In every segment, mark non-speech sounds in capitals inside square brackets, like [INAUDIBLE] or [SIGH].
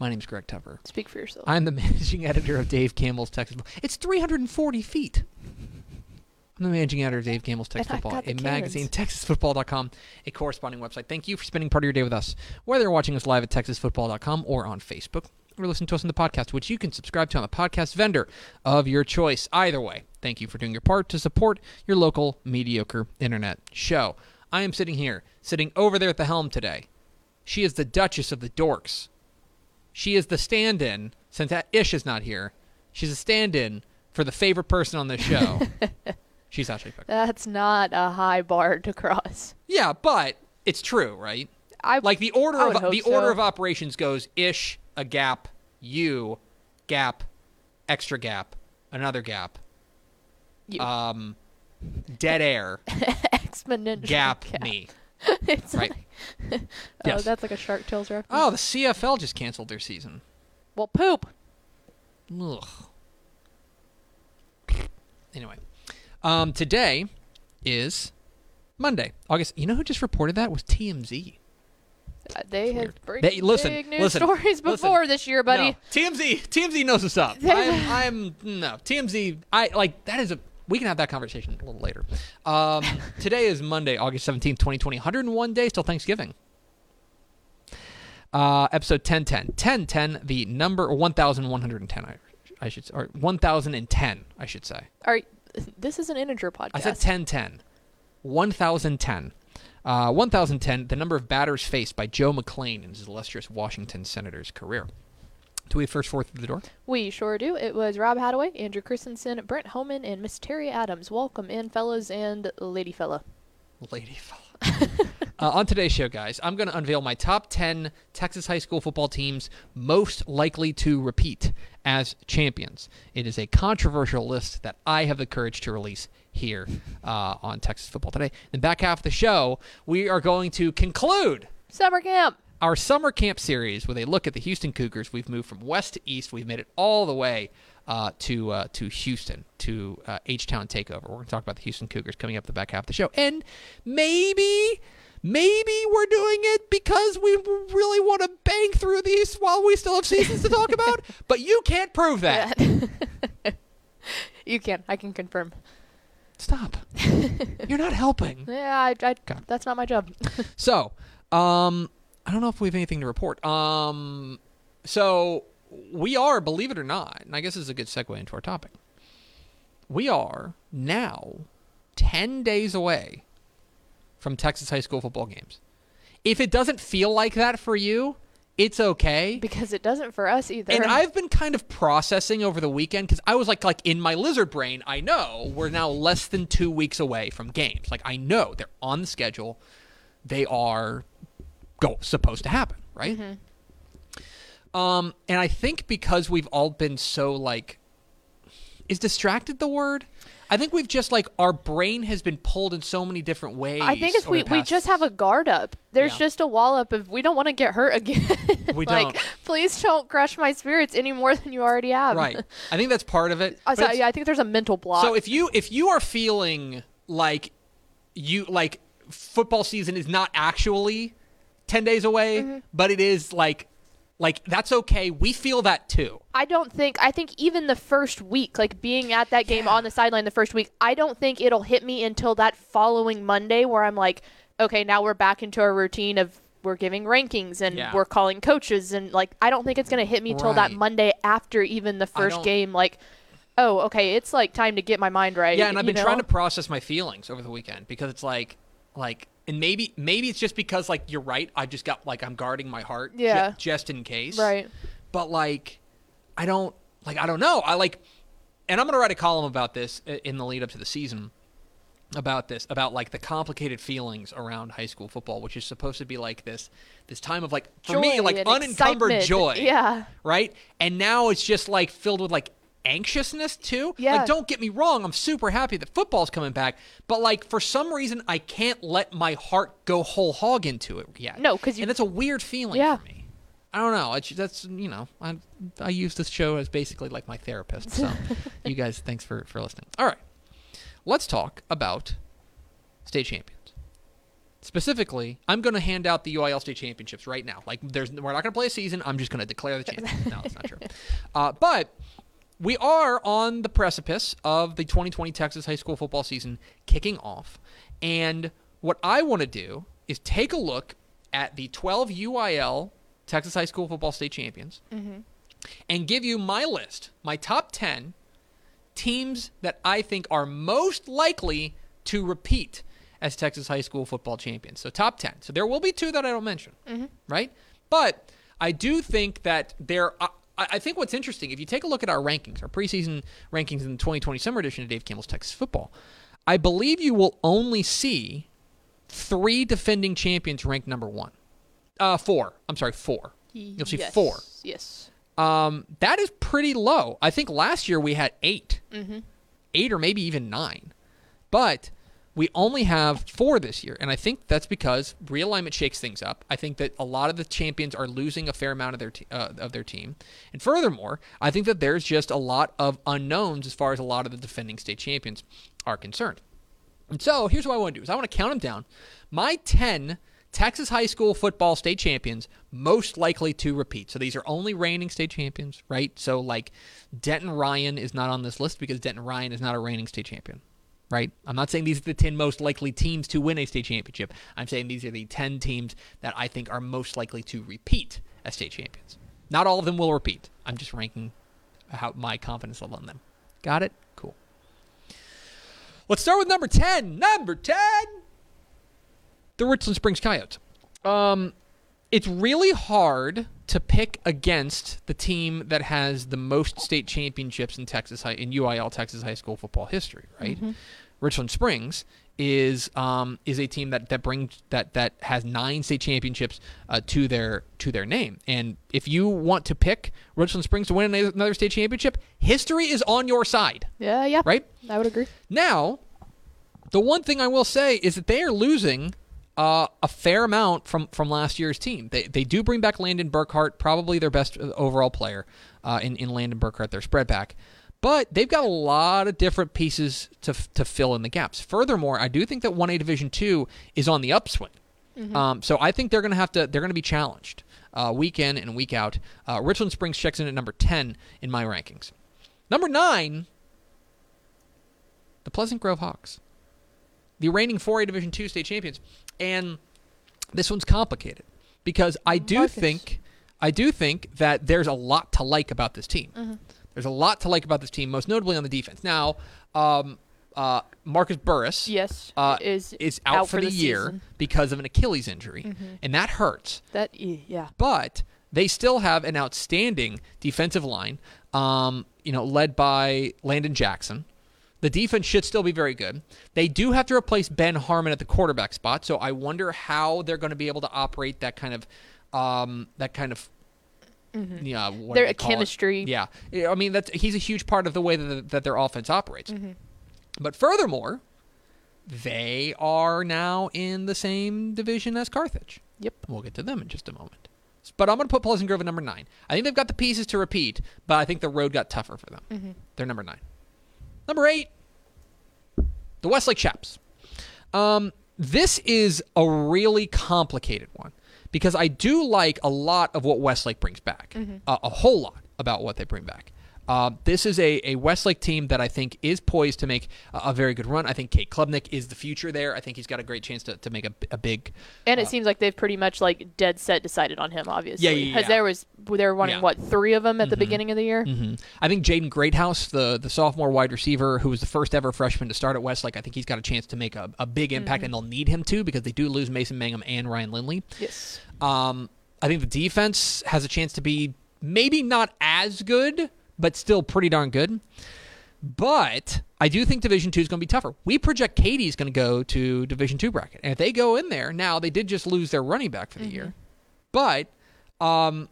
My name's Greg Tepper. Speak for yourself. I'm the [LAUGHS] managing editor of Dave Campbell's Texas Football. It's 340 feet. I'm the managing editor of Dave Campbell's Texas Football, a magazine, cannons. texasfootball.com, a corresponding website. Thank you for spending part of your day with us, whether you're watching us live at texasfootball.com or on Facebook, or listening to us on the podcast, which you can subscribe to on the podcast vendor of your choice. Either way, thank you for doing your part to support your local mediocre internet show. I am sitting here, sitting over there at the helm today. She is the Duchess of the Dorks. She is the stand-in since that Ish is not here. She's a stand-in for the favorite person on this show. [LAUGHS] She's Ashley. That's not a high bar to cross. Yeah, but it's true, right? I Like the order of the order of operations goes Ish, a gap, you, gap, extra gap, another gap, You. um, dead air, [LAUGHS] exponential gap, me. [LAUGHS] it's Right. like, [LAUGHS] oh, Yes. that's like a Shark Tales reference. Oh, the CFL just canceled their season. well, poop. Ugh. Anyway, um, today is Monday, August. You know who just reported that was TMZ. Uh, They have breaking They- listen, big news listen, stories listen. before this year, buddy. No, TMZ, TMZ knows what's up. I'm, [LAUGHS] I'm no TMZ. I like that is a. We can have that conversation a little later. Um, [LAUGHS] today is Monday, August seventeenth, twenty twenty. 101 days till Thanksgiving. Uh, episode 1010. 1010, the number 1110, I, I should say, or 1010, I should say. All right, this is an integer podcast. I said 1010. 1010. Uh, 1010, the number of batters faced by Joe McClain in his illustrious Washington Senators career. Do we first four through the door? We sure do. It was Rob Hadaway, Andrew Christensen, Brent Homan, and Miss Terry Adams. Welcome in, fellas and lady fella. Lady fella. [LAUGHS] uh, on today's show, guys, I'm going to unveil my top 10 Texas high school football teams most likely to repeat as champions. It is a controversial list that I have the courage to release here uh, on Texas Football Today. In the back half of the show, we are going to conclude Summer camp. Our summer camp series with a look at the Houston Cougars. We've moved from west to east. We've made it all the way uh, to uh, to Houston to uh, H Town Takeover. We're going to talk about the Houston Cougars coming up the back half of the show, and maybe. Maybe we're doing it because we really want to bang through these while we still have seasons to talk about, [LAUGHS] but you can't prove that. [LAUGHS] You can't. I can confirm. Stop. [LAUGHS] You're not helping. Yeah, I, I, that's not my job. So, um, I don't know if we have anything to report. Um, so we are, believe it or not, and I guess this is a good segue into our topic. We are now ten days away from Texas high school football games. If it doesn't feel like that for you, it's okay. because it doesn't for us either. And I've been kind of processing over the weekend because I was like, like in my lizard brain, I know we're now less than two weeks away from games. Like I know they're on the schedule, they are go supposed to happen, right? Um, and I think because we've all been so like, is distracted the word? I think we've just like our brain has been pulled in so many different ways. I think over we, we just have a guard up. There's Yeah. just a wall up if we don't want to get hurt again. [LAUGHS] We [LAUGHS] like, don't. please don't crush my spirits any more than you already have. right. I think that's part of it. [LAUGHS] Uh, but so, yeah, I think there's a mental block. So if you if you are feeling like you like football season is not actually 10 days away, Mm-hmm. but it is like Like that's okay. We feel that too. I don't think I think even the first week, like being at that game on the sideline the first week, I don't think it'll hit me until that following Monday where I'm like, okay, now we're back into our routine of we're giving rankings and Yeah. we're calling coaches and like I don't think it's gonna hit me till that Monday after even the first game. Like, oh, okay, it's like time to get my mind right. Yeah, and I've been trying to process my feelings over the weekend because it's like, like, and maybe maybe it's just because like you're right. I just got like I'm guarding my heart, Yeah. just in case, right. But like, I don't like I don't know. I like, and I'm gonna write a column about this in the lead up to the season about this about like the complicated feelings around high school football which is supposed to be like this this time of like for me like unencumbered excitement. joy Yeah. right and now it's just like filled with like anxiousness too Yeah. like don't get me wrong i'm super happy that football's coming back but like for some reason i can't let my heart go whole hog into it yet No, 'cause you- and it's a weird feeling Yeah. for me i don't know it's, that's you know i i use this show as basically like my therapist so [LAUGHS] you guys thanks for for listening all right let's talk about state champions. Specifically, I'm going to hand out the UIL state championships right now. Like, there's we're not going to play a season. I'm just going to declare the champions. [LAUGHS] No, that's not true. Uh, but we are on the precipice of the 2020 Texas high school football season kicking off, and what I want to do is take a look at the 12 UIL Texas high school football state champions, mm-hmm. and give you my list, my top 10 teams that I think are most likely to repeat as Texas high school football champions. So top 10. So there will be two that I don't mention, mm-hmm. right? But I do think that there uh, I, I think what's interesting, if you take a look at our rankings, our preseason rankings in the 2020 summer edition of Dave Campbell's Texas Football, I believe you will only see three defending champions ranked number one. Uh, four. I'm sorry, four. You'll see Yes. four. Yes. Um, that is pretty low. I think last year we had 8 Mm-hmm. eight or maybe even nine, but we only have four this year, and I think that's because realignment shakes things up. I think that a lot of the champions are losing a fair amount of their te- uh, of their team, and furthermore, I think that there's just a lot of unknowns as far as a lot of the defending state champions are concerned. And so here's what I want to do: is I want to count them down. My ten Texas high school football state champions most likely to repeat. So these are only reigning state champions, right? So like Denton Ryan is not on this list because Denton Ryan is not a reigning state champion, right? I'm not saying these are the 10 most likely teams to win a state championship. I'm saying these are the 10 teams that I think are most likely to repeat as state champions. Not all of them will repeat. I'm just ranking how my confidence level in them. Got it? Cool. Let's start with number 10. Number 10 the Richland Springs Coyotes. Um, it's really hard to pick against the team that has the most state championships in Texas high in UIL Texas high school football history, right? Richland Springs is um, is a team that that brings that that has nine state championships uh, to their to their name. And if you want to pick Richland Springs to win another state championship, history is on your side, Yeah, yeah. right? I would agree. Now, the one thing I will say is that they are losing uh, a fair amount from, from last year's team. They, they do bring back Landon Burkhart, probably their best uh, overall player uh, in, in Landon Burkhart, their spread back. But they've got a lot of different pieces to, to fill in the gaps. Furthermore, I do think that 1A Division 2 is on the upswing. Um, so I think they're going to have to they're going to be challenged uh, week in and week out. Uh, Richland Springs checks in at number 10 in my rankings. Number 9, the Pleasant Grove Hawks the reigning 4A Division two state champions. And this one's complicated because I do Marcus. think I do think that there's a lot to like about this team. Mm-hmm. There's a lot to like about this team, most notably on the defense. Now, um, uh, Marcus Burris Yes. uh, is is out, for, the, year season. Mm-hmm. because of an Achilles injury, and that hurts That yeah. but they still have an outstanding defensive line, um, you know, led by Landon Jackson. The defense should still be very good. They do have to replace Ben Harmon at the quarterback spot, so I wonder how they're going to be able to operate that kind of, um, that kind of, yeah, Mm-hmm. Their they call it? chemistry. Yeah, I mean that's he's a huge part of the way that, the, that their offense operates. Mm-hmm. But furthermore, they are now in the same division as Carthage. Yep. We'll get to them in just a moment. But I'm going to put Pleasant Grove at number nine. I think they've got the pieces to repeat, but I think the road got tougher for them. They're number nine. Number eight, the Westlake Chaps. Um, this is a really complicated one because I do like a lot of what Westlake brings back, uh, a whole lot about what they bring back. Uh, this is a, a Westlake team that I think is poised to make a, a very good run. I think Cade Klubnik is the future there. I think he's got a great chance to, to make a, a big. And it seems like they've pretty much like dead set decided on him, obviously. Yeah, yeah, Because yeah. there was they were running Yeah. what three of them at the beginning of the year. Mhm. I think Jaden Greathouse, the the sophomore wide receiver, who was the first ever freshman to start at Westlake, I think he's got a chance to make a, a big impact, and they'll need him to because they do lose Mason Mangum and Ryan Lindley. Yes. Um, I think the defense has a chance to be maybe not as good, but still pretty darn good. But I do think Division Two is going to be tougher. We project Katy's going to go to Division Two bracket, and if they go in there now, they did just lose their running back for the year, but um,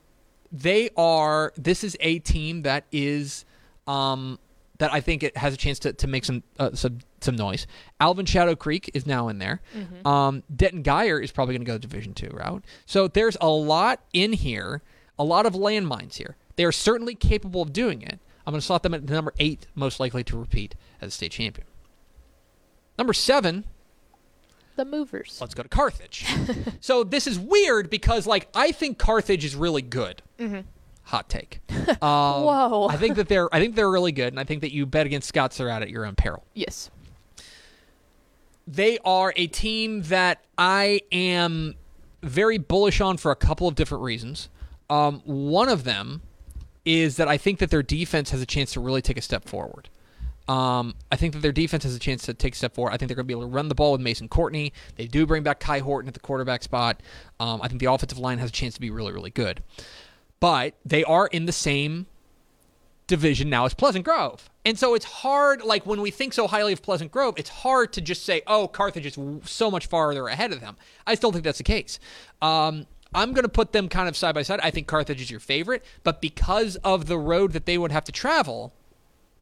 they are. This is a team that is. Um, that I think it has a chance to, to make some uh, some some noise. Alvin Shadow Creek is now in there. Um, Denton Guyer is probably going to go Division two route. So there's a lot in here, a lot of landmines here. They are certainly capable of doing it. I'm going to slot them at number eight, most likely to repeat as a state champion. Number seven, The movers. let's go to Carthage. [LAUGHS] so this is weird because like I think Carthage is really good. Hot take. [LAUGHS] Um, Whoa. I think that they're I think they're really good, and I think that you bet against Scott Surratt at your own peril. Yes. They are a team that I am very bullish on for a couple of different reasons. Um, one of them is that I think that their defense has a chance to really take a step forward. Um, I think that their defense has a chance to take a step forward. I think they're going to be able to run the ball with Mason Courtney. They do bring back Kai Horton at the quarterback spot. Um, I think the offensive line has a chance to be really, really good. But they are in the same division now as Pleasant Grove. And so it's hard, like when we think so highly of Pleasant Grove, it's hard to just say, oh, Carthage is so much farther ahead of them. I still think that's the case. Um, I'm going to put them kind of side by side. I think Carthage is your favorite, but because of the road that they would have to travel,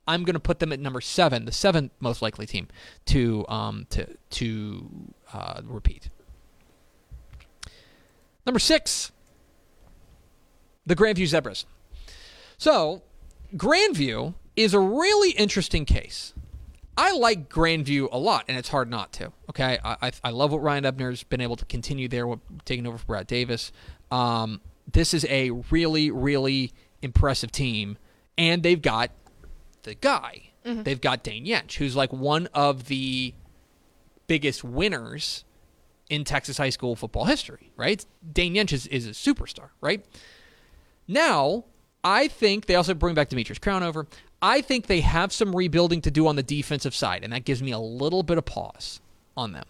I'm going to put them at number seven, the seventh most likely team to um, to to uh, repeat. Number six, the Grandview Zebras. So, Grandview is a really interesting case. I like Grandview a lot, and it's hard not to. Okay, I, I, I love what Ryan Ebner's been able to continue there, taking over for Brad Davis. Um, this is a really, really impressive team, and they've got the guy. They've got Dane Yench, who's like one of the biggest winners in Texas high school football history, right? Dane Yench is, is a superstar, right? Now, I think they also bring back Demetrius Crownover. I think they have some rebuilding to do on the defensive side, and that gives me a little bit of pause on them.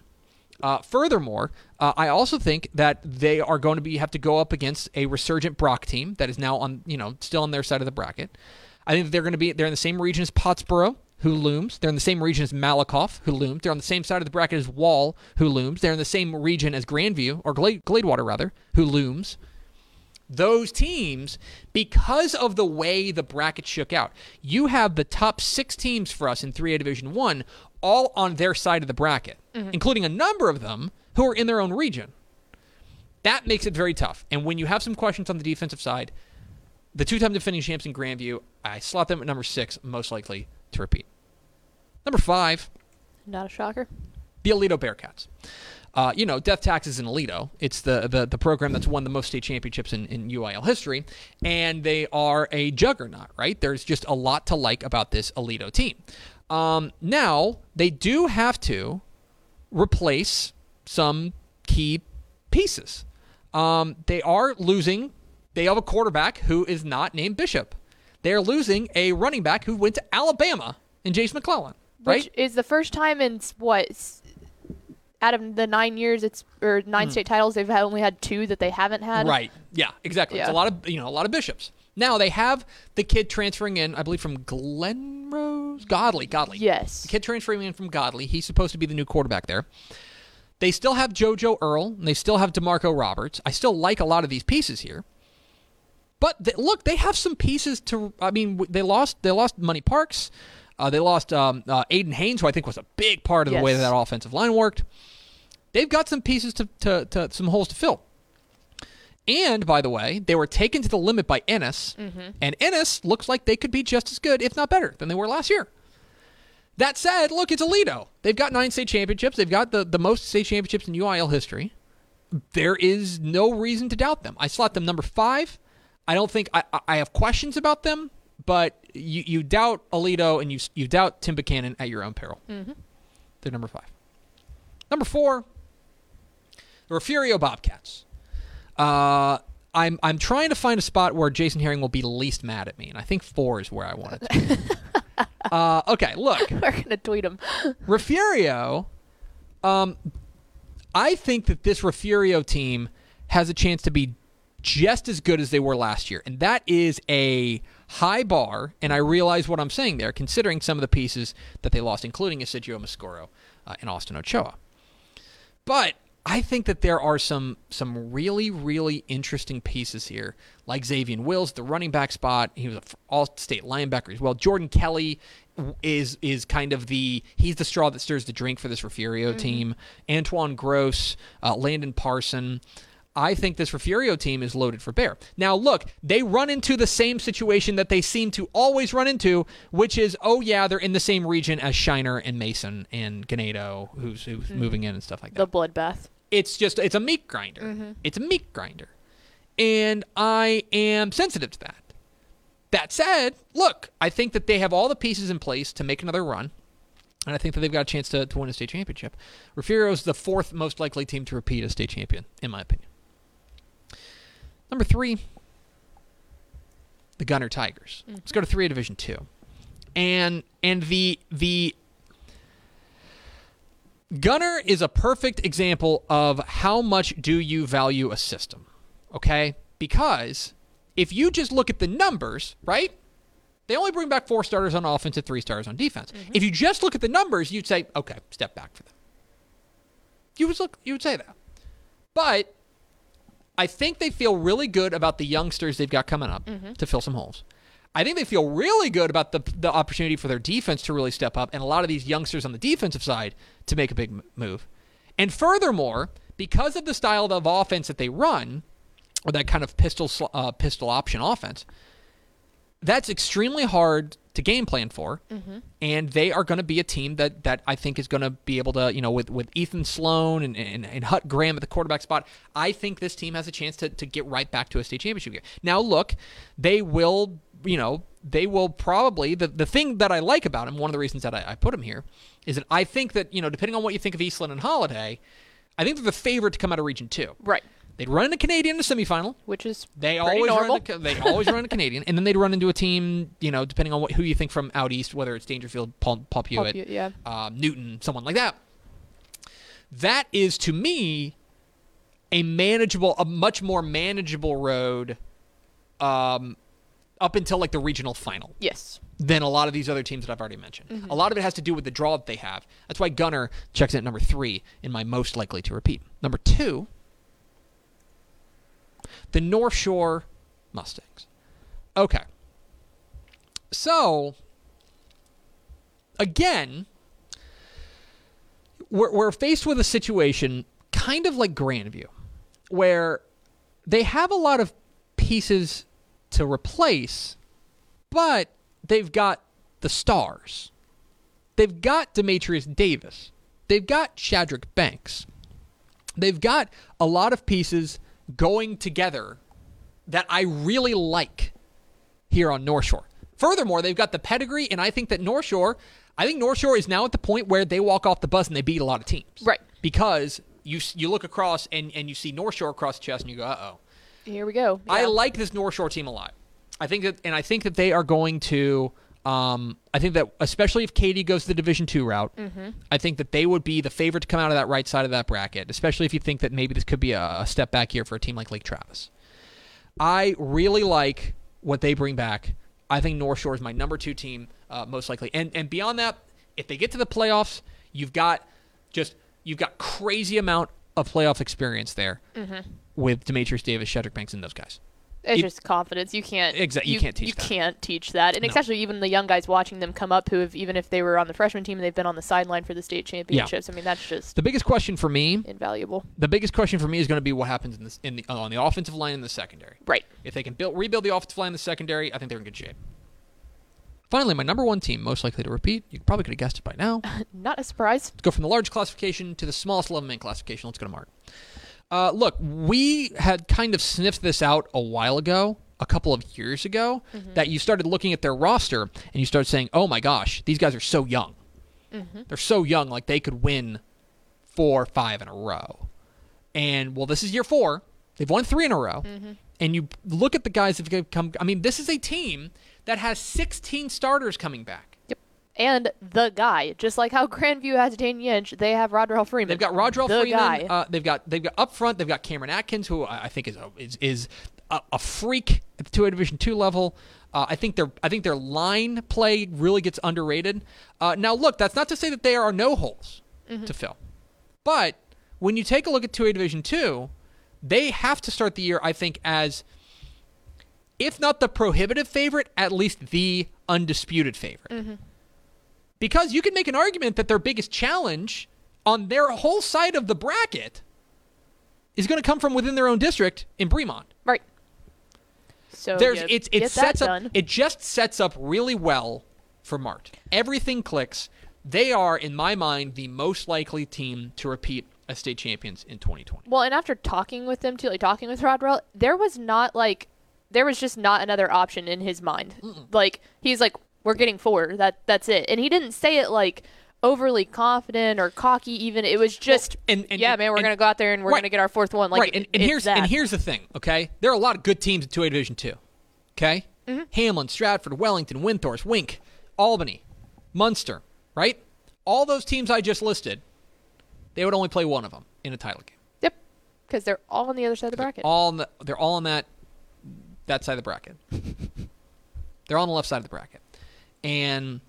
Uh, furthermore, uh, I also think that they are going to be have to go up against a resurgent Brock team that is now on you know still on their side of the bracket. I think they're going to be they're in the same region as Pottsboro, who looms. They're in the same region as Malakoff, who looms. They're on the same side of the bracket as Wall, who looms. They're in the same region as Grandview or Glade, Gladewater rather, who looms those teams because of the way the bracket shook out. You have the top six teams for us in 3A Division 1 all on their side of the bracket, mm-hmm. including a number of them who are in their own region. That makes it very tough. And when you have some questions on the defensive side, the two time defending champs in Grandview, I slot them at number six, most likely to repeat. Number five, Not a shocker. the Aledo Bearcats. Uh, you know, Death Taxes in Aledo. It's the, the the program that's won the most state championships in, in UIL history, and they are a juggernaut, right? There's just a lot to like about this Aledo team. Um, now, they do have to replace some key pieces. Um, they are losing, they have a quarterback who is not named Bishop. They're losing a running back who went to Alabama in Jase McClellan, right? Which is the first time in what out of the nine years it's or nine state titles they've had, only had two that they haven't had. Right. Yeah, exactly. It's a lot of you know, a lot of bishops. Now they have the kid transferring in, I believe from Glenrose? Godley, Godley. Yes. The kid transferring in from Godley. He's supposed to be the new quarterback there. They still have JoJo Earl, and they still have DeMarco Roberts. I still like a lot of these pieces here. But th- look, they have some pieces to. I mean, they lost. They lost Money Parks. Uh, they lost um, uh, Aiden Haynes, who I think was a big part of the way that that offensive line worked. They've got some pieces to, to, to some holes to fill. And by the way, they were taken to the limit by Ennis, and Ennis looks like they could be just as good, if not better, than they were last year. That said, look, it's Aledo. They've got nine state championships. They've got the, the most state championships in UIL history. there is no reason to doubt them. I slot them number five. I don't think I, I have questions about them, but you, you doubt Aledo and you you doubt Tim Buchanan at your own peril. Mm-hmm. They're number five. Number four, the Refugio Bobcats. Uh, I'm I'm trying to find a spot where Jason Herring will be least mad at me, and I think four is where I want it. To be. [LAUGHS] uh, okay, look, [LAUGHS] We're gonna tweet him. [LAUGHS] Refugio. Um, I think that this Refugio team has a chance to be just as good as they were last year, and that is a high bar. And I realize what I'm saying there, considering some of the pieces that they lost, including Esigio Mascoro uh, and Austin Ochoa. But I think that there are some some really really interesting pieces here, like Xavier Wills, the running back spot. He was an all-state linebacker as well. Jordan Kelly is is kind of the he's the straw that stirs the drink for this Refugio team. Antoine Gross, uh, Landon Parson. I think this Refugio team is loaded for bear. Now, look, they run into the same situation that they seem to always run into, which is, oh yeah, they're in the same region as Shiner and Mason and Ganado, who's who's moving in and stuff like that The bloodbath. It's just it's a meat grinder. Mm-hmm. It's a meat grinder. And I am sensitive to that. That said, look, I think that they have all the pieces in place to make another run. And I think that they've got a chance to, to win a state championship. Refugio is the fourth most likely team to repeat as state champion, in my opinion. Number three, the Gunter Tigers. Mm-hmm. Let's go to three Division Two, and and the the Gunter is a perfect example of how much do you value a system, okay? Because if you just look at the numbers, right? They only bring back four starters on offense and three starters on defense. Mm-hmm. If you just look at the numbers, you'd say, okay, step back for them. You would look, you would say that. But I think they feel really good about the youngsters they've got coming up mm-hmm. to fill some holes. I think they feel really good about the the opportunity for their defense to really step up and a lot of these youngsters on the defensive side to make a big move. And furthermore, because of the style of offense that they run, or that kind of pistol uh, pistol option offense, that's extremely hard to game plan for, and they are going to be a team that that I think is going to be able to, you know, with with Ethan Sloan and, and and Hut Graham at the quarterback spot, I think this team has a chance to to get right back to a state championship game. Now, look, they will, you know, they will probably the the thing that I like about him, one of the reasons that I, I put him here, is that I think that you know, depending on what you think of Eastland and Holliday, I think they're the favorite to come out of Region Two. Right. They'd run into Canadian in the semifinal. Which is They always normal. run. The, they always run a Canadian, and then they'd run into a team. You know, depending on what, who you think from out east, whether it's Daingerfield, Paul, Paul Pewitt, Pewitt, yeah. um, Newton, someone like that. That is to me a manageable, a much more manageable road, um, up until like the regional final yes. than a lot of these other teams that I've already mentioned. Mm-hmm. A lot of it has to do with the draw that they have. That's why Gunter checks in at number three in my most likely to repeat. Number two, the North Shore Mustangs. Okay. So, again, we're, we're faced with a situation kind of like Grandview, where they have a lot of pieces to replace, but they've got the stars. They've got Demetrius Davis. They've got Shadrach Banks. They've got a lot of pieces going together that I really like here on North Shore. Furthermore, they've got the pedigree, and I think that North Shore, I think North Shore is now at the point where they walk off the bus and they beat a lot of teams. Right. Because you you look across and, and you see North Shore across the chest and you go, uh oh. Here we go. I like this North Shore team a lot. I think that, and I think that they are going to. Um, I think that especially if Katy goes the Division two route, I think that they would be the favorite to come out of that right side of that bracket. Especially if you think that maybe this could be a, a step back here for a team like Lake Travis. I really like what they bring back. I think North Shore is my number two team, uh, most likely. And and beyond that, if they get to the playoffs, you've got just you've got crazy amount of playoff experience there with Demetrius Davis, Shadrach Banks, and those guys. It's it- just confidence. You can't. exactly. you can't teach You that. can't teach that, and No. especially even the young guys watching them come up, who have even if they were on the freshman team, and they've been on the sideline for the state championships. I mean, that's just The biggest question for me, invaluable. the biggest question for me is going to be what happens in this in the uh, on the offensive line and the secondary. Right. If they can build rebuild the offensive line and the secondary, I think they're in good shape. Finally, my number one team, most likely to repeat. You probably could have guessed it by now. [LAUGHS] Not a surprise. Let's go from the large classification to the smallest 11 man classification. Let's go to Mart. Uh, look, we had kind of sniffed this out a while ago, a couple of years ago, mm-hmm. that you started looking at their roster and you started saying, "Oh my gosh, these guys are so young. Mm-hmm. They're so young, like they could win four, or five in a row." And well, this is year four. They've won three in a row. Mm-hmm. And you look at the guys that have come. I mean, this is a team that has 16 starters coming back. And the guy, just like how [LAUGHS] Grandview has Dane Yench, they have Rodrell Freeman. They've got Rodrell the Freeman. Uh, they've got they've got up front. They've got Cameron Atkins, who I think is a, is is a, a freak at the two A Division two level. Uh, I think their I think their line play really gets underrated. Uh, now, look, that's not to say that there are no holes to fill, but when you take a look at two A Division two, they have to start the year, I think, as if not the prohibitive favorite, at least the undisputed favorite because you can make an argument that their biggest challenge on their whole side of the bracket is going to come from within their own district in Bremond. right. So There's you it's it sets up done. it just sets up really well for Mart. Everything clicks. They are in my mind the most likely team to repeat as state champions in 2020. Well, and after talking with them too, like talking with Rodrell, there was not like there was just not another option in his mind. Like he's like, we're getting four. That that's it. And he didn't say it like overly confident or cocky. Even it was just, and- and- yeah, man, we're and- gonna go out there and we're Right. gonna get our fourth one. Like, right, and, and here's that. and here's the thing. Okay, there are a lot of good teams in 2A Division Two. Okay, Mm-hmm. Hamlin, Stratford, Wellington, Windthorst, Wink, Albany, Muenster. Right, all those teams I just listed, they would only play one of them in a title game. yep, because they're all on the other side of the bracket. All on the, they're all on that that side of the bracket. [LAUGHS] they're on the left side of the bracket, and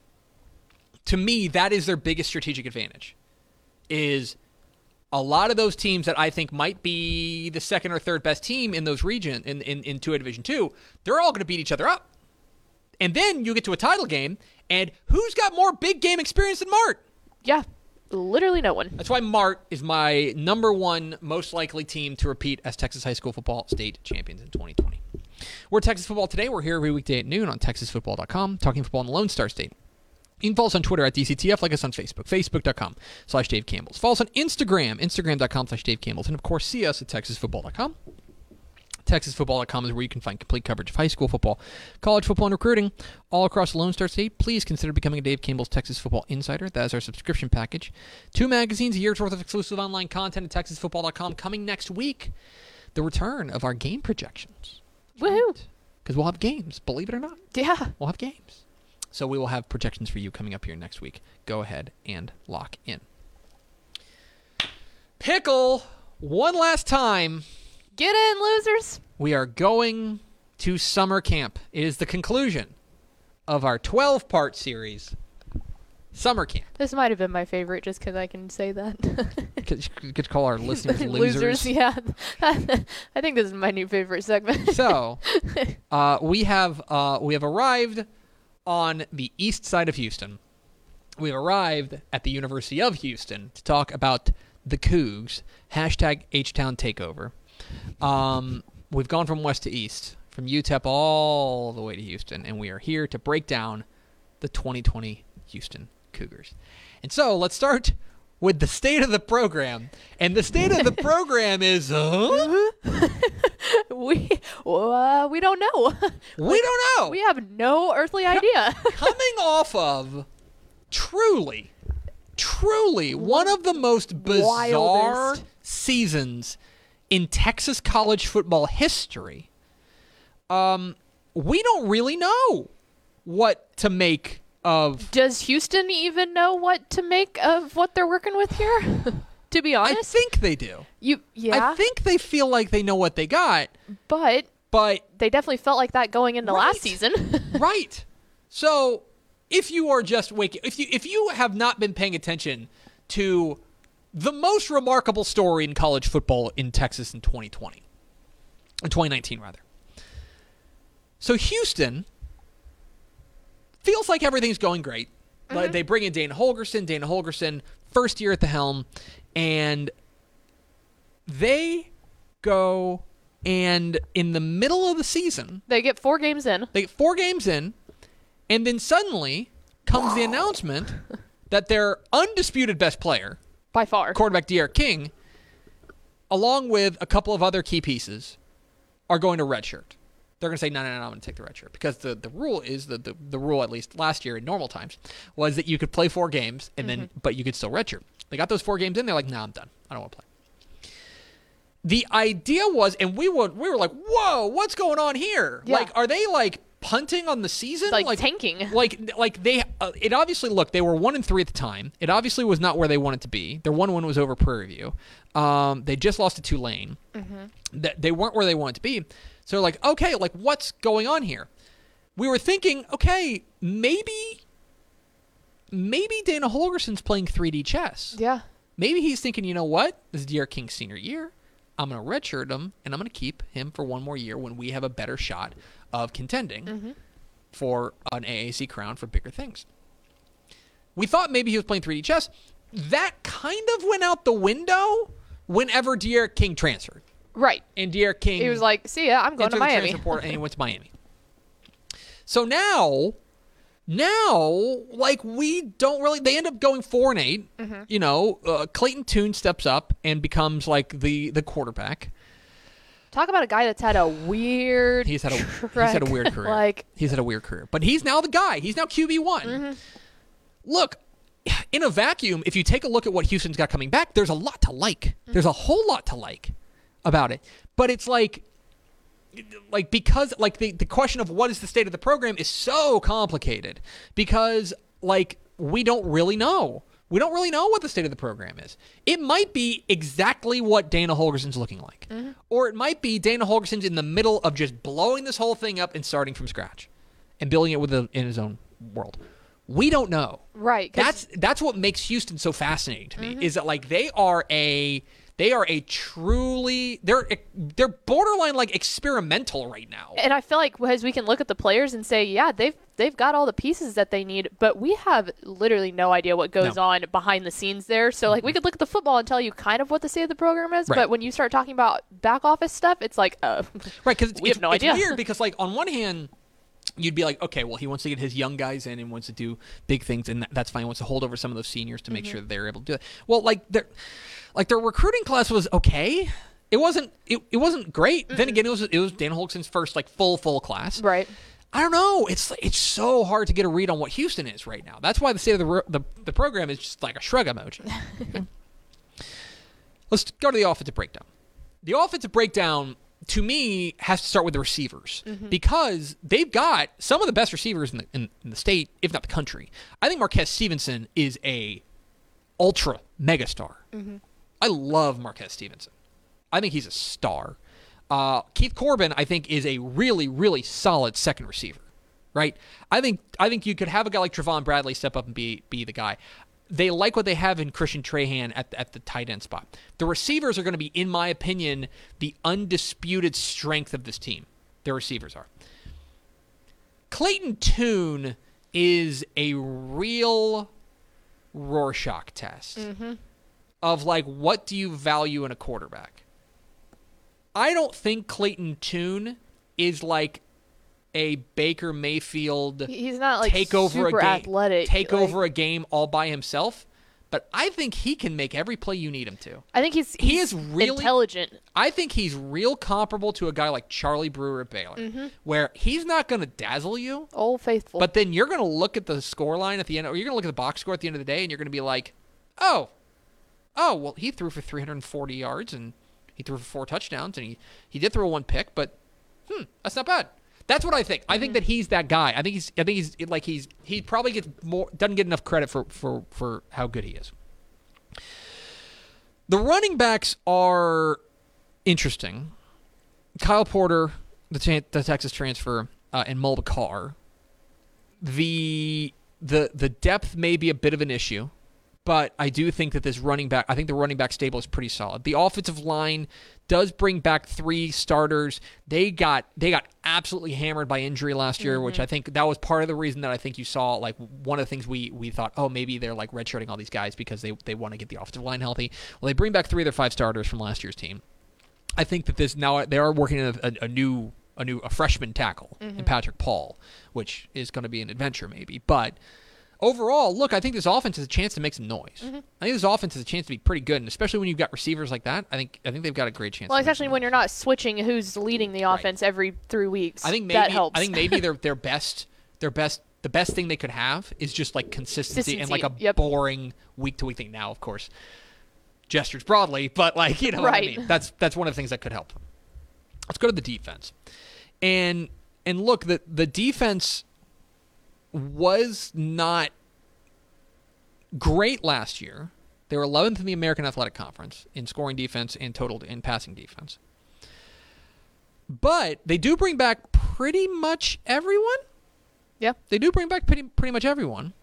to me, that is their biggest strategic advantage. Is a lot of those teams that I think might be the second or third best team in those region in in, in 2A Division Two, they're all going to beat each other up. And then you get to a title game, and who's got more big game experience than Mart? yeah, literally no one. That's why Mart is my number one most likely team to repeat as Texas high school football state champions in 2020. We're Texas Football Today. We're here every weekday at noon on TexasFootball.com, talking football in the Lone Star State. You can follow us on Twitter at DCTF, like us on Facebook, Facebook.com slash Dave Campbell's. Follow us on Instagram, Instagram.com slash Dave Campbell's. And of course, see us at TexasFootball.com. TexasFootball.com is where you can find complete coverage of high school football, college football, and recruiting all across the Lone Star State. Please consider becoming a Dave Campbell's Texas Football Insider. That is our subscription package. Two magazines, a year's worth of exclusive online content at TexasFootball.com. Coming next week, the return of our game projections. Woohoo! Because we'll have games, believe it or not. Yeah, We'll have games. So we will have projections for you coming up here next week. Go ahead and lock in. Pickle, one last time. get in, losers. We are going to summer camp. It is the conclusion of our 12 part series, Summer Camp. This might have been my favorite, just because I can say that. [LAUGHS] Could, could call our [LAUGHS] listeners losers. losers yeah. [LAUGHS] I think this is my new favorite segment. So, uh, we have uh, we have arrived on the east side of Houston. We've arrived at the University of Houston to talk about the Cougs. Hashtag H Town Takeover. Um, we've gone from west to east, from UTEP all the way to Houston, and we are here to break down the 2020 Houston Cougars. And so let's start with the state of the program. And the state of the [LAUGHS] program is, uh, [LAUGHS] we uh, we don't know. [LAUGHS] we don't know. we have no earthly idea. coming off of truly, truly one of the most bizarre Wildest. seasons in Texas college football history. Um, we don't really know what to make of. Does Houston even know what to make of what they're working with here? [LAUGHS] to be honest, I think they do. you yeah, I think they feel like they know what they got, but but they definitely felt like that going into Right. last season. [LAUGHS] right. So, if you are just waking, if you if you have not been paying attention to the most remarkable story in college football in Texas in 2020, in 2019 rather. So Houston feels like everything's going great. Like mm-hmm. they bring in Dana Holgorsen, Dana Holgorsen, first year at the helm, and they go and in the middle of the season, they get four games in. they get four games in, and then suddenly comes the announcement [LAUGHS] that their undisputed best player, By far. quarterback D'Eriq King, along with a couple of other key pieces, are going to redshirt. They're going to say, no, no, no, I'm going to take the redshirt because the, the rule is the, the the rule at least last year in normal times was that you could play four games and then but you could still redshirt. They got those four games in. They're like, no, I'm done. I don't want to play. The idea was, and we were we were like, whoa, what's going on here? Yeah. Like, are they like punting on the season? Like tanking. [LAUGHS] Like like they uh, it obviously looked they were one and three at the time. It obviously was not where they wanted to be. Their one one was over Prairie View. Um, they just lost to Tulane. That they weren't where they wanted to be. So like okay, like what's going on here? We were thinking, okay, maybe maybe Dana Holgorsen's playing 3D chess. Yeah. Maybe he's thinking, you know what? This is D'Eriq King's senior year. I'm going to redshirt him, and I'm going to keep him for one more year when we have a better shot of contending mm-hmm. for an AAC crown for bigger things. We thought maybe he was playing 3D chess. That kind of went out the window whenever D'Eriq King transferred. Right. And D'Eriq King He was like, "See ya, I'm going to the Miami." portal and he [LAUGHS] went to Miami. So now, now, like we don't really. They end up going four and 8 Mm-hmm. You know, uh, Clayton Tune steps up and becomes like the the quarterback. Talk about a guy that's had a weird. He's had a he's had a weird [LAUGHS] career. like he's had a weird career, but he's now the guy. He's now QB one. Mm-hmm. Look, in a vacuum, if you take a look at what Houston's got coming back, there's a lot to like. Mm-hmm. There's a whole lot to like about it. But it's like like because like the, the question of what is the state of the program is so complicated because like we don't really know. We don't really know what the state of the program is. It might be exactly what dana holgorsen's looking like. Mm-hmm. Or it might be dana holgorsen's in the middle of just blowing this whole thing up and starting from scratch and building it with a, in his own world. We don't know. Right. that's that's what makes Houston so fascinating to me mm-hmm. is that like they are a they are a truly they're they're borderline like experimental right now. and I feel like as we can look at the players and say, yeah, they've they've got all the pieces that they need, but we have literally no idea what goes No. on behind the scenes there. So like we could look at the football and tell you kind of what the state of the program is, Right. but when you start talking about back office stuff, it's like, uh, Right, because [LAUGHS] We it's, have no it's idea. weird [LAUGHS] because like on one hand you'd be like, okay, well he wants to get his young guys in and wants to do big things and that's fine. He wants to hold over some of those seniors to make Mm-hmm. sure that they're able to do it. Well, like their like their recruiting class was okay. It wasn't it, it wasn't great. Then again, it was it was Dan Holgorsen's first like full full class. right. I don't know. It's it's so hard to get a read on what Houston is right now. That's why the state of the the, the program is just like a shrug emoji. [LAUGHS] Let's go to the offensive breakdown. The offensive breakdown to me has to start with the receivers because they've got some of the best receivers in the in, in the state, if not the country. I think Marquez Stevenson is a ultra megastar. I love Marquez Stevenson. I think he's a star. Uh, Keith Corbin, I think, is a really, really solid second receiver. Right? I think I think you could have a guy like Trevon Bradley step up and be be the guy. They like what they have in Christian Trahan at at the tight end spot. The receivers are going to be, in my opinion, the undisputed strength of this team. The receivers are. Clayton Tune is a real Rorschach test mm-hmm. of like what do you value in a quarterback. I don't think Clayton Tune is like a Baker Mayfield He's not like take over super a game, athletic. take like- over a game all by himself. But I think he can make every play you need him to. I think he's He is really- intelligent. I think he's real comparable to a guy like Charlie Brewer at Baylor, Mm-hmm. where he's not going to dazzle you, Old faithful. but then you're going to look at the score line at the end, or you're going to look at the box score at the end of the day, and you're going to be like, oh, oh, well, he threw for 340 yards and he threw for four touchdowns, and he he did throw one pick, but hmm, that's not bad. That's what I think. I think that he's that guy. I think he's. I think he's like he's. He probably gets more. Doesn't get enough credit for for for how good he is. The running backs are interesting. Kyle Porter, the, the Texas transfer, uh, and Mulbah Car. The the the depth may be a bit of an issue, but I do think that this running back, I think the running back stable is pretty solid. The offensive line does bring back three starters. They got they got absolutely hammered by injury last year, which mm-hmm. I think that was part of the reason that I think you saw like one of the things we we thought, oh maybe they're like redshirting all these guys because they they want to get the offensive line healthy. Well, they bring back three of their five starters from last year's team. I think that this now they are working in a, a, a new a new a freshman tackle in mm-hmm. Patrick Paul, which is going to be an adventure maybe. But overall, look, I think this offense has a chance to make some noise. Mm-hmm. I think this offense has a chance to be pretty good, and especially when you've got receivers like that, I think I think they've got a great chance. Well, to make especially when noise. you're not switching who's leading the offense every three weeks. I think maybe that helps. I think maybe their [LAUGHS] their best their best the best thing they could have is just like consistency, and like a yep. boring week to week thing. Now, of course, gestures broadly, but like you know what I Right. mean. That's that's one of the things that could help. Let's go to the defense, and and look the the defense was not great last year. They were 11th in the American Athletic Conference in scoring defense and total in passing defense. But they do bring back pretty much everyone. yeah. They do bring back pretty pretty much everyone.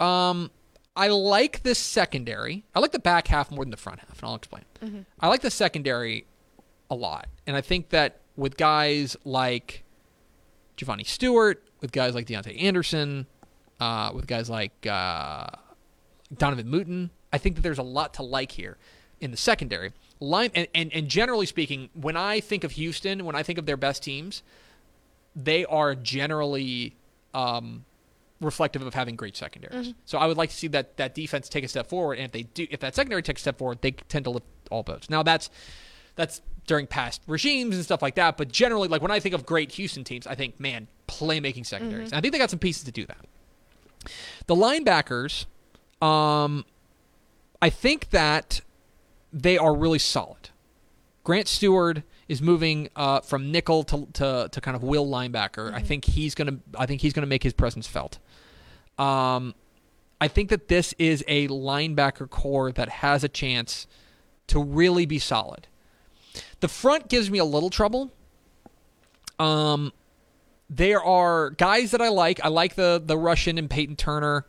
Um, I like this secondary. I like the back half more than the front half, and I'll explain. I like the secondary a lot, and I think that with guys like Giovanni Stewart, with guys like Deontay Anderson, uh, with guys like uh, Donavan Mutin, I think that there's a lot to like here in the secondary. Line and, and, and generally speaking, when I think of Houston, when I think of their best teams, they are generally um, reflective of having great secondaries. So I would like to see that that defense take a step forward, and if they do, if that secondary takes a step forward, they tend to lift all boats. Now that's that's during past regimes and stuff like that, but generally, like when I think of great Houston teams, I think man, playmaking secondaries. And I think they got some pieces to do that. The linebackers, um, I think that they are really solid. Grant Stewart is moving uh, from nickel to, to, to kind of will linebacker. I think he's gonna I think he's gonna make his presence felt. Um, I think that this is a linebacker core that has a chance to really be solid. The front gives me a little trouble. Um, there are guys that I like. I like the the Russian and Payton Turner,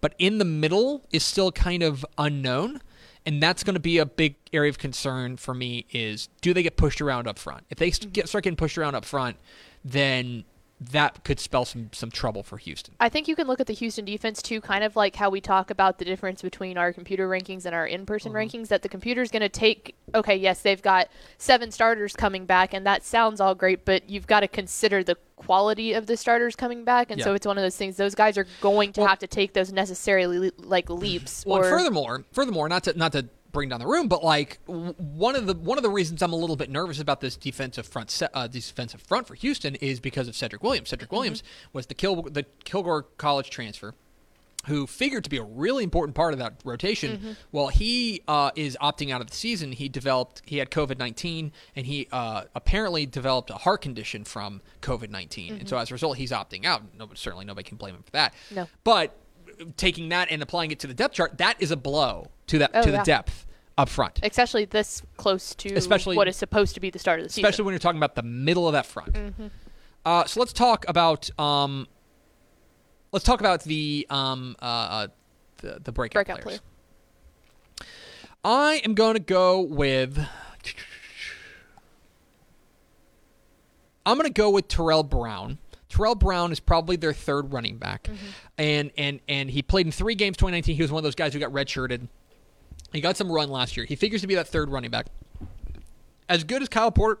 but in the middle is still kind of unknown, and that's going to be a big area of concern for me. Is do they get pushed around up front? If they get start getting pushed around up front, then that could spell some some trouble for Houston. I think you can look at the Houston defense too, kind of like how we talk about the difference between our computer rankings and our in-person Uh-huh. rankings. That the computer's going to take. Okay, yes, they've got seven starters coming back, and that sounds all great, but you've got to consider the quality of the starters coming back, and so it's one of those things. Those guys are going to Well- have to take those necessarily like leaps. Well, or furthermore, furthermore, not to not to bring down the room, but like one of the one of the reasons I'm a little bit nervous about this defensive front uh, defensive front for Houston is because of Cedric Williams. Cedric Williams was the Kil- the Kilgore College transfer. Who figured to be a really important part of that rotation? Well, he uh, is opting out of the season. He developed, he had COVID nineteen, and he uh, apparently developed a heart condition from COVID 19 and so as a result, he's opting out. Nobody, certainly, nobody can blame him for that. No. But taking that and applying it to the depth chart, that is a blow to that Oh, to the depth up front. especially this close to Especially- what is supposed to be the start of the season. Especially when you're talking about the middle of that front. Mm-hmm. Uh, so let's talk about um, let's talk about the um, uh, uh, the, the breakout, breakout players. player. I am going to go with. I'm going to go with Terrell Brown. Terrell Brown is probably their third running back, and and and he played in three games 2019. He was one of those guys who got redshirted. He got some run last year. He figures to be that third running back. As good as Kyle Porter,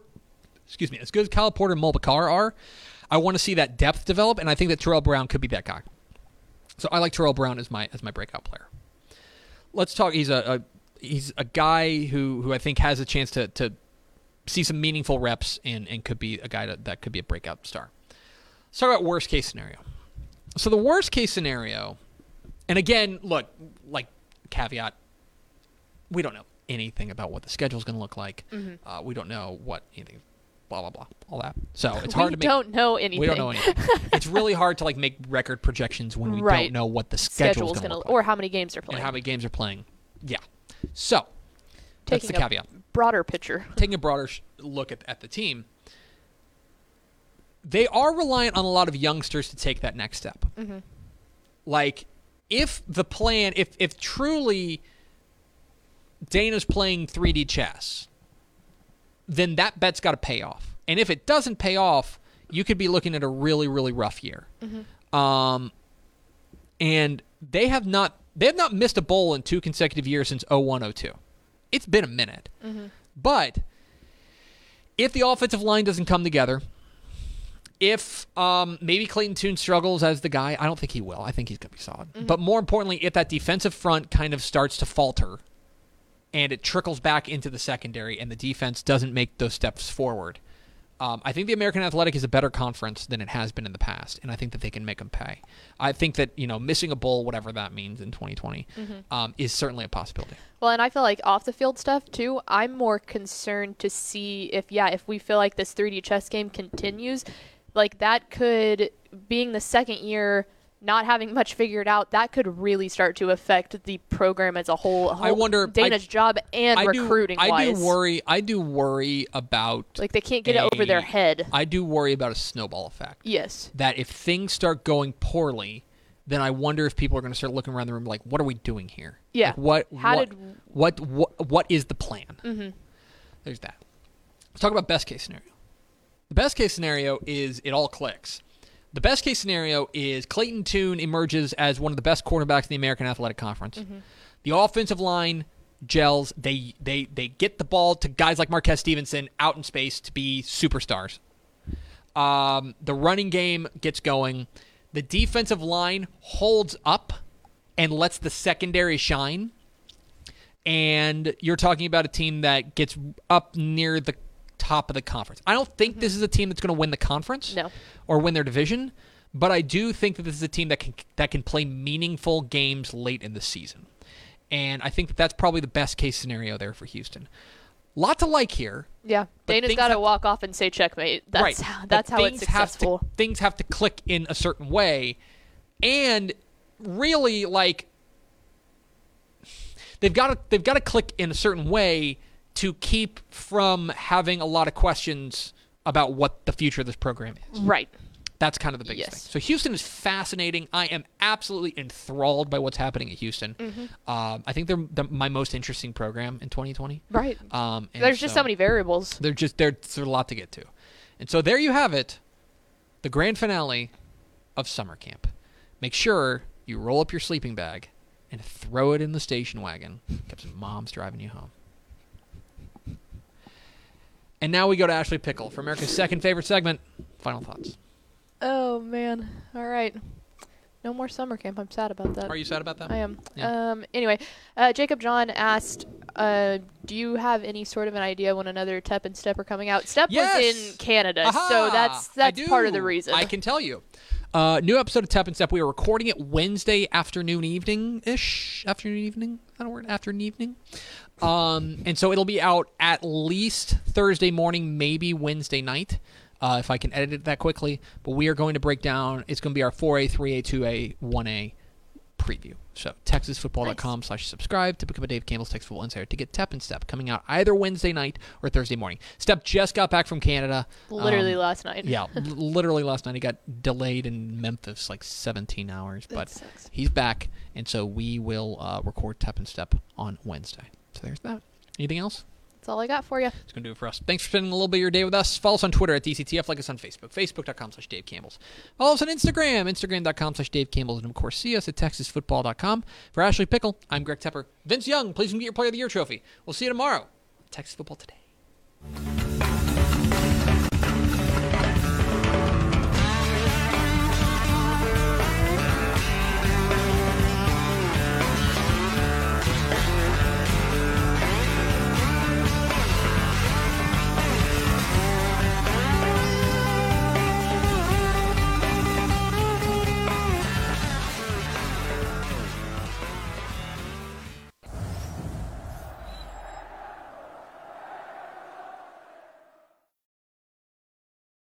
excuse me, as good as Kyle Porter and Mulbah Car are, I want to see that depth develop, and I think that Terrell Brown could be that guy. So I like Terrell Brown as my as my breakout player. Let's talk. He's a, a he's a guy who who I think has a chance to to see some meaningful reps and and could be a guy that, that could be a breakout star. Let's talk about worst case scenario. So the worst case scenario, and again, look, like caveat, we don't know anything about what the schedule is going to look like. Uh, we don't know what anything, blah blah blah, all that. So it's [LAUGHS] hard we to make. don't know anything. We don't know anything. [LAUGHS] it's really hard to like make record projections when we Right. don't know what the schedule is going to look like or how many games and playing. how many games are playing. Yeah. So that's Taking the a caveat. broader picture. [LAUGHS] Taking a broader sh- look at, at the team, they are reliant on a lot of youngsters to take that next step. Like, if the plan, if if truly Dana's playing 3D chess, then that bet's got to pay off. And if it doesn't pay off, you could be looking at a really really rough year. Um, and they have not they have not missed a bowl in two consecutive years since 0102. It's been a minute. But if the offensive line doesn't come together, if um, maybe Clayton Tune struggles as the guy, I don't think he will. I think he's going to be solid. Mm-hmm. But more importantly, if that defensive front kind of starts to falter and it trickles back into the secondary and the defense doesn't make those steps forward, um, I think the American Athletic is a better conference than it has been in the past, and I think that they can make them pay. I think that you know missing a bowl, whatever that means in 2020, um, is certainly a possibility. Well, and I feel like off the field stuff too. I'm more concerned to see if yeah, if we feel like this 3D chess game continues, like that could being the second year not having much figured out, that could really start to affect the program as a whole. I wonder- Dana's I- job and I recruiting do, I wise. do worry. I do worry about like they can't get it over their head. I do worry about a snowball effect. yes. That if things start going poorly, then I wonder if people are going to start looking around the room like, "What are we doing here? Yeah. Like, what? How what, did- what? What? What is the plan?" Mm-hmm. There's that. Let's talk about best case scenario. The best case scenario is it all clicks. The best case scenario is Clayton Tune emerges as one of the best quarterbacks in the American Athletic Conference. The offensive line gels. They they they get the ball to guys like Marquez Stevenson out in space to be superstars. Um, the running game gets going. The defensive line holds up and lets the secondary shine. And you're talking about a team that gets up near the top of the conference. I don't think this is a team that's going to win the conference No. or win their division, but I do think that this is a team that can that can play meaningful games late in the season. And I think that that's probably the best case scenario there for Houston. Lot to like here. Yeah. Dana's got to walk off and say checkmate. That's right. how, But that's how it's things have to- successful. things have to click in a certain way, and really like they've got to they've got to click in a certain way to keep from having a lot of questions about what the future of this program is. right. That's kind of the biggest Yes. thing. So Houston is fascinating. I am absolutely enthralled by what's happening at Houston. Mm-hmm. Um, I think they're the, my most interesting program in 2020. Right. Um, There's just so many variables. they're just there- there's a lot to get to, and so there you have it, the grand finale of summer camp. Make sure you roll up your sleeping bag and throw it in the station wagon because mom's driving you home. And now we go to Ashley Pickle for America's second favorite segment. Final thoughts. Oh man. All right. No more summer camp. I'm sad about that. Are you sad about that? I am. Yeah. Um. Anyway, uh, Jacob John asked, uh, "Do you have any sort of an idea when another Tep and Step are coming out?" Step was in Canada, Aha! so that's that's part of the reason. I can tell you. Uh, new episode of Tep and Step. We are recording it Wednesday afternoon, evening ish. Afternoon, evening. I don't word. Afternoon, evening. Um, and so it'll be out at least Thursday morning, maybe Wednesday night, uh, if I can edit it that quickly. But we are going to break down. It's going to be our 4A, 3A, 2A, 1A preview. So texasfootball.com slash subscribe to become a Dave Campbell's Texas Football Insider to get Tep and Step coming out either Wednesday night or Thursday morning. Step just got back from Canada. Literally Um, last night. yeah, [LAUGHS] literally last night he got delayed in Memphis like 17 hours, but he's back, and so we will uh, record Tep and Step on Wednesday. So there's that. Anything else? That's all I got for you. It's going to do it for us. Thanks for spending a little bit of your day with us. Follow us on Twitter at DCTF. Like us on Facebook. Facebook.com slash Dave Campbell's. Follow us on Instagram. Instagram.com slash Dave Campbell's. And of course, see us at TexasFootball.com. For Ashley Pickle, I'm Greg Tepper. Vince Young, please come get your Player of the Year trophy. We'll see you tomorrow. Texas Football Today.